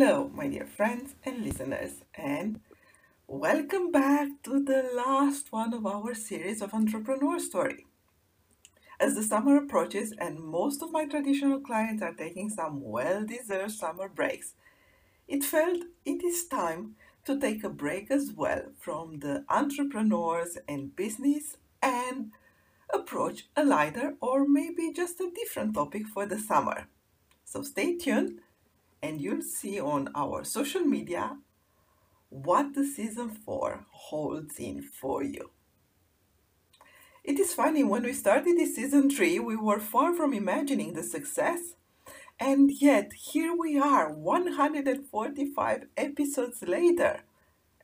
Hello, my dear friends and listeners, and welcome back to the last one of our series of entrepreneur story. As the summer approaches and most of my traditional clients are taking some well-deserved summer breaks, it felt it is time to take a break as well from the entrepreneurs and business and approach a lighter or maybe just a different topic for the summer. So stay tuned and you'll see on our social media what the season 4 holds in for you. It is funny, when we started this season 3, we were far from imagining the success, and yet here we are, 145 episodes later,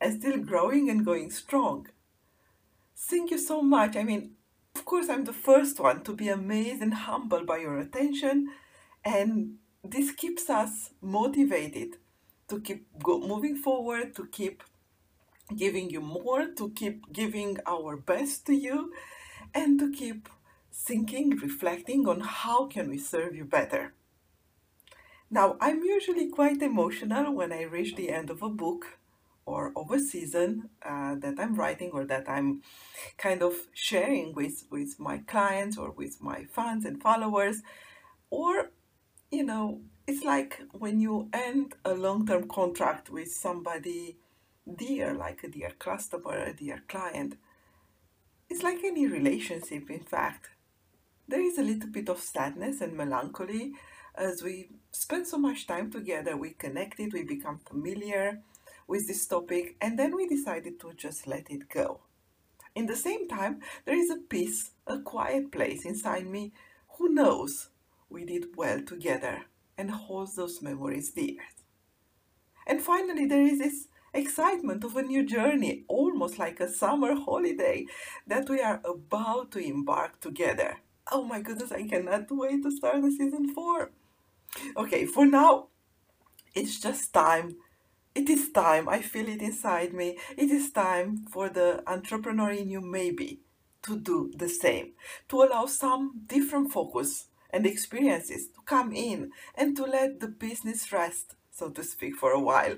and still growing and going strong. Thank you so much. I mean, of course, I'm the first one to be amazed and humbled by your attention and this keeps us motivated to keep go, moving forward, to keep giving you more, to keep giving our best to you, and to keep thinking, reflecting on how can we serve you better. Now, I'm usually quite emotional when I reach the end of a book or of a season uh, that I'm writing or that I'm kind of sharing with, with my clients or with my fans and followers, or you know, it's like when you end a long term contract with somebody dear, like a dear customer, a dear client. It's like any relationship, in fact. There is a little bit of sadness and melancholy as we spend so much time together. We connected, we become familiar with this topic, and then we decided to just let it go. In the same time, there is a peace, a quiet place inside me. Who knows we did well together and hold those memories dear. And finally, there is this excitement of a new journey, almost like a summer holiday that we are about to embark together. Oh my goodness, I cannot wait to start the season four. Okay, for now, it's just time. It is time. I feel it inside me. It is time for the entrepreneur in you, maybe, to do the same, to allow some different focus and experiences to come in and to let the business rest, so to speak, for a while.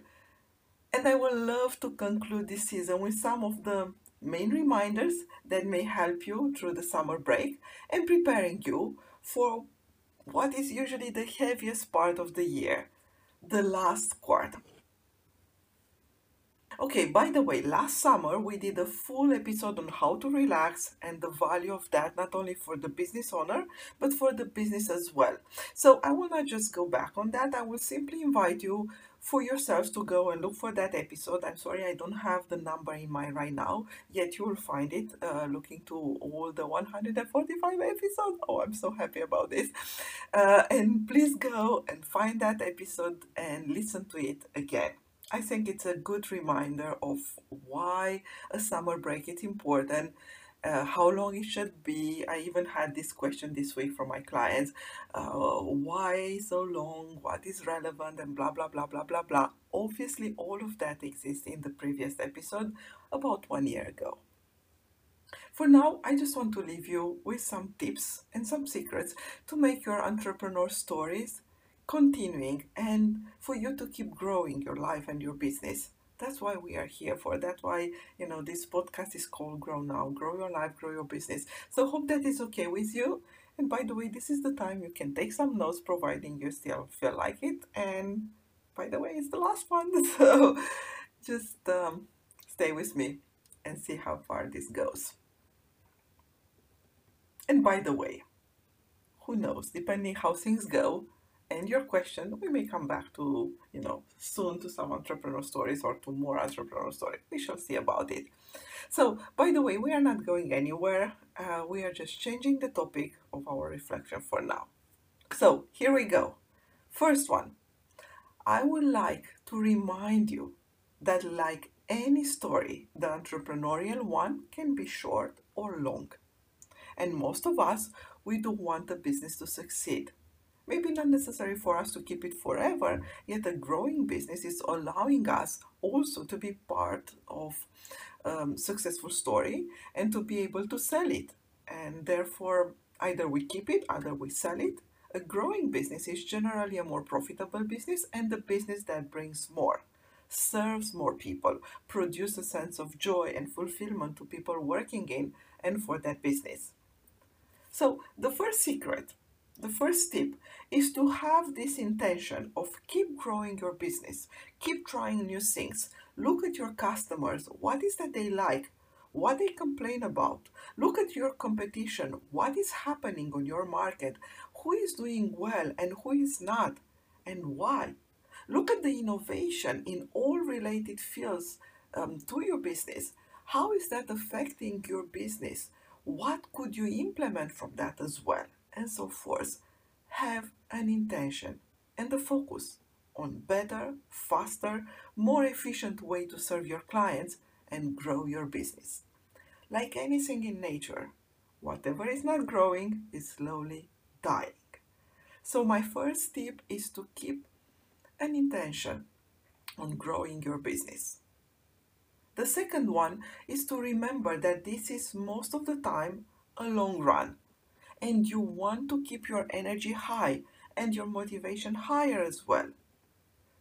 And I would love to conclude this season with some of the main reminders that may help you through the summer break and preparing you for what is usually the heaviest part of the year, the last quarter. Okay, by the way, last summer we did a full episode on how to relax and the value of that, not only for the business owner, but for the business as well. So I will not just go back on that. I will simply invite you for yourselves to go and look for that episode. I'm sorry I don't have the number in mind right now, yet you will find it uh, looking to all the 145 episodes. Oh, I'm so happy about this. Uh, and please go and find that episode and listen to it again. I think it's a good reminder of why a summer break is important, uh, how long it should be. I even had this question this week from my clients uh, why so long, what is relevant, and blah blah blah blah blah blah. Obviously, all of that exists in the previous episode about one year ago. For now, I just want to leave you with some tips and some secrets to make your entrepreneur stories continuing and for you to keep growing your life and your business. That's why we are here for. That's why, you know, this podcast is called Grow Now. Grow your life, grow your business. So hope that is okay with you. And by the way, this is the time you can take some notes providing you still feel like it. And by the way, it's the last one. So just um, stay with me and see how far this goes. And by the way, who knows, depending how things go, and your question, we may come back to, you know, soon to some entrepreneur stories or to more entrepreneur stories. We shall see about it. So, by the way, we are not going anywhere. Uh, we are just changing the topic of our reflection for now. So here we go. First one, I would like to remind you that, like any story, the entrepreneurial one can be short or long. And most of us, we do want the business to succeed. Maybe not necessary for us to keep it forever, yet a growing business is allowing us also to be part of um, successful story and to be able to sell it. And therefore, either we keep it, either we sell it. A growing business is generally a more profitable business and the business that brings more, serves more people, produces a sense of joy and fulfillment to people working in and for that business. So, the first secret, the first tip is to have this intention of keep growing your business, keep trying new things. Look at your customers. What is that they like? What they complain about? Look at your competition. What is happening on your market? Who is doing well and who is not? And why? Look at the innovation in all related fields um, to your business. How is that affecting your business? What could you implement from that as well? And so forth. Have an intention and a focus on better, faster, more efficient way to serve your clients and grow your business. Like anything in nature, whatever is not growing is slowly dying. So my first tip is to keep an intention on growing your business. The second one is to remember that this is most of the time a long run and you want to keep your energy high and your motivation higher as well.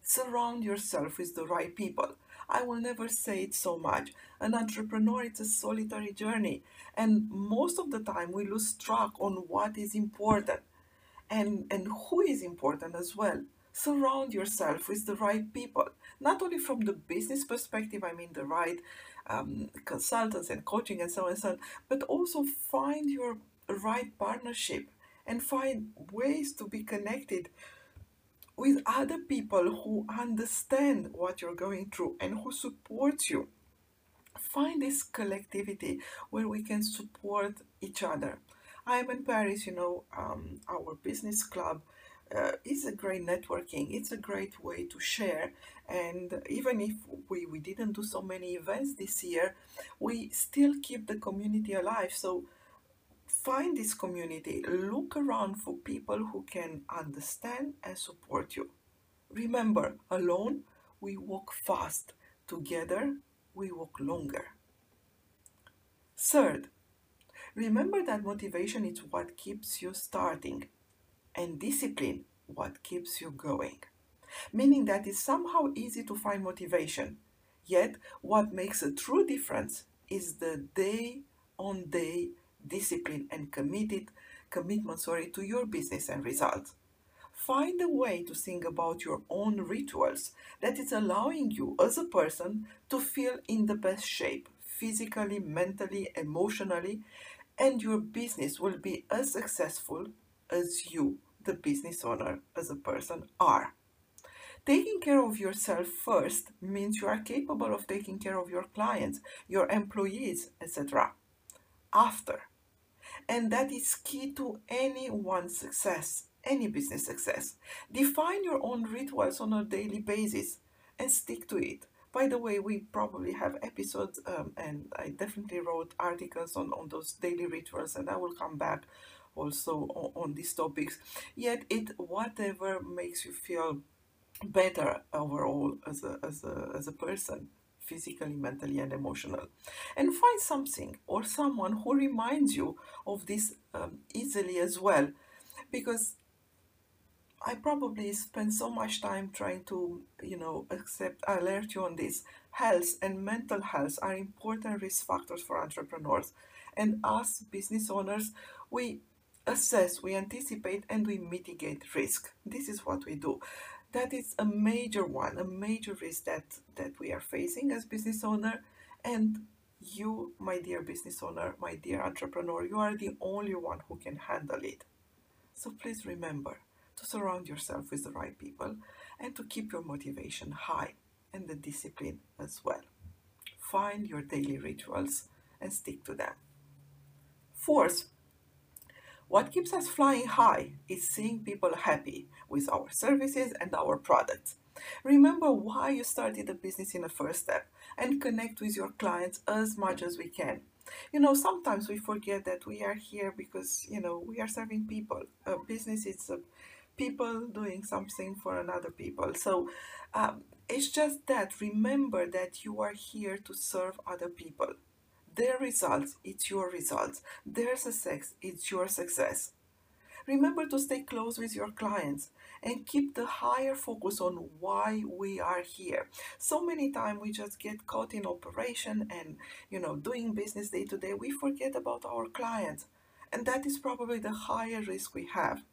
Surround yourself with the right people. I will never say it so much. An entrepreneur it's a solitary journey, and most of the time we lose track on what is important and, and who is important as well. Surround yourself with the right people, not only from the business perspective, I mean the right um, consultants and coaching and so on and so on, but also find your right partnership and find ways to be connected with other people who understand what you're going through and who support you. Find this collectivity where we can support each other. I'm in Paris, you know, um, our business club uh, is a great networking. It's a great way to share. And even if we, we didn't do so many events this year, we still keep the community alive. So Find this community. Look around for people who can understand and support you. Remember, alone we walk fast, together we walk longer. Third, remember that motivation is what keeps you starting and discipline what keeps you going. Meaning that it's somehow easy to find motivation, yet what makes a true difference is the day on day discipline and committed commitment sorry to your business and results find a way to think about your own rituals that is allowing you as a person to feel in the best shape physically mentally emotionally and your business will be as successful as you the business owner as a person are Taking care of yourself first means you are capable of taking care of your clients, your employees, etc. After, and that is key to anyone's success, any business success. Define your own rituals on a daily basis and stick to it. By the way, we probably have episodes, um, and I definitely wrote articles on, on those daily rituals, and I will come back also on, on these topics. Yet, it whatever makes you feel better overall as a, as a, as a person physically, mentally, and emotional. And find something or someone who reminds you of this um, easily as well. Because I probably spend so much time trying to, you know, accept, alert you on this. Health and mental health are important risk factors for entrepreneurs. And us business owners, we assess, we anticipate, and we mitigate risk. This is what we do that is a major one, a major risk that, that we are facing as business owner. And you, my dear business owner, my dear entrepreneur, you are the only one who can handle it. So please remember to surround yourself with the right people and to keep your motivation high and the discipline as well. Find your daily rituals and stick to them. Fourth, What keeps us flying high is seeing people happy with our services and our products. Remember why you started the business in the first step and connect with your clients as much as we can. You know, sometimes we forget that we are here because, you know, we are serving people. A business is a people doing something for another people. So um, it's just that remember that you are here to serve other people. Their results, it's your results. Their success, it's your success. Remember to stay close with your clients and keep the higher focus on why we are here. So many times we just get caught in operation and you know doing business day to day. We forget about our clients, and that is probably the higher risk we have.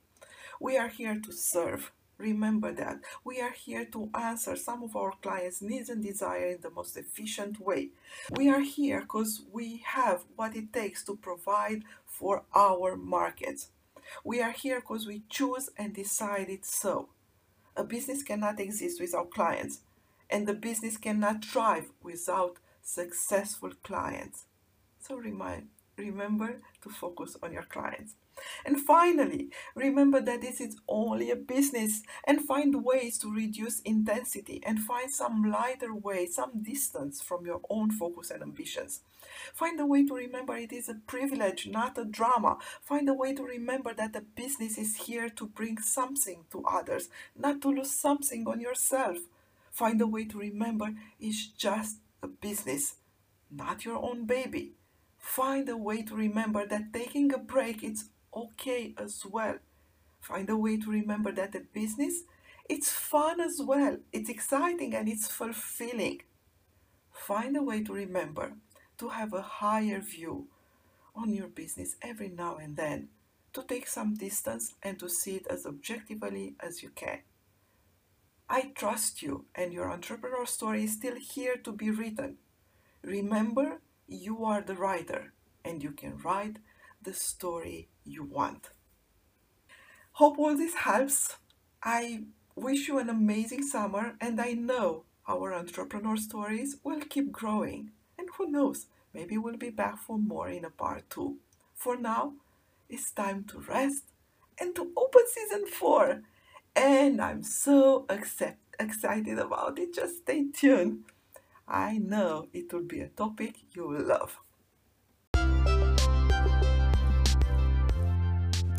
We are here to serve. Remember that. We are here to answer some of our clients' needs and desires in the most efficient way. We are here because we have what it takes to provide for our markets. We are here because we choose and decide it so. A business cannot exist without clients, and the business cannot thrive without successful clients. So remind, remember to focus on your clients. And finally, remember that this is only a business and find ways to reduce intensity and find some lighter way, some distance from your own focus and ambitions. Find a way to remember it is a privilege, not a drama. Find a way to remember that the business is here to bring something to others, not to lose something on yourself. Find a way to remember it's just a business, not your own baby. Find a way to remember that taking a break is okay as well. Find a way to remember that the business it's fun as well. It's exciting and it's fulfilling. Find a way to remember to have a higher view on your business every now and then, to take some distance and to see it as objectively as you can. I trust you, and your entrepreneur story is still here to be written. Remember, you are the writer, and you can write the story you want. Hope all this helps. I wish you an amazing summer, and I know our entrepreneur stories will keep growing. And who knows, maybe we'll be back for more in a part two. For now, it's time to rest and to open season four. And I'm so accept, excited about it. Just stay tuned. I know it will be a topic you will love.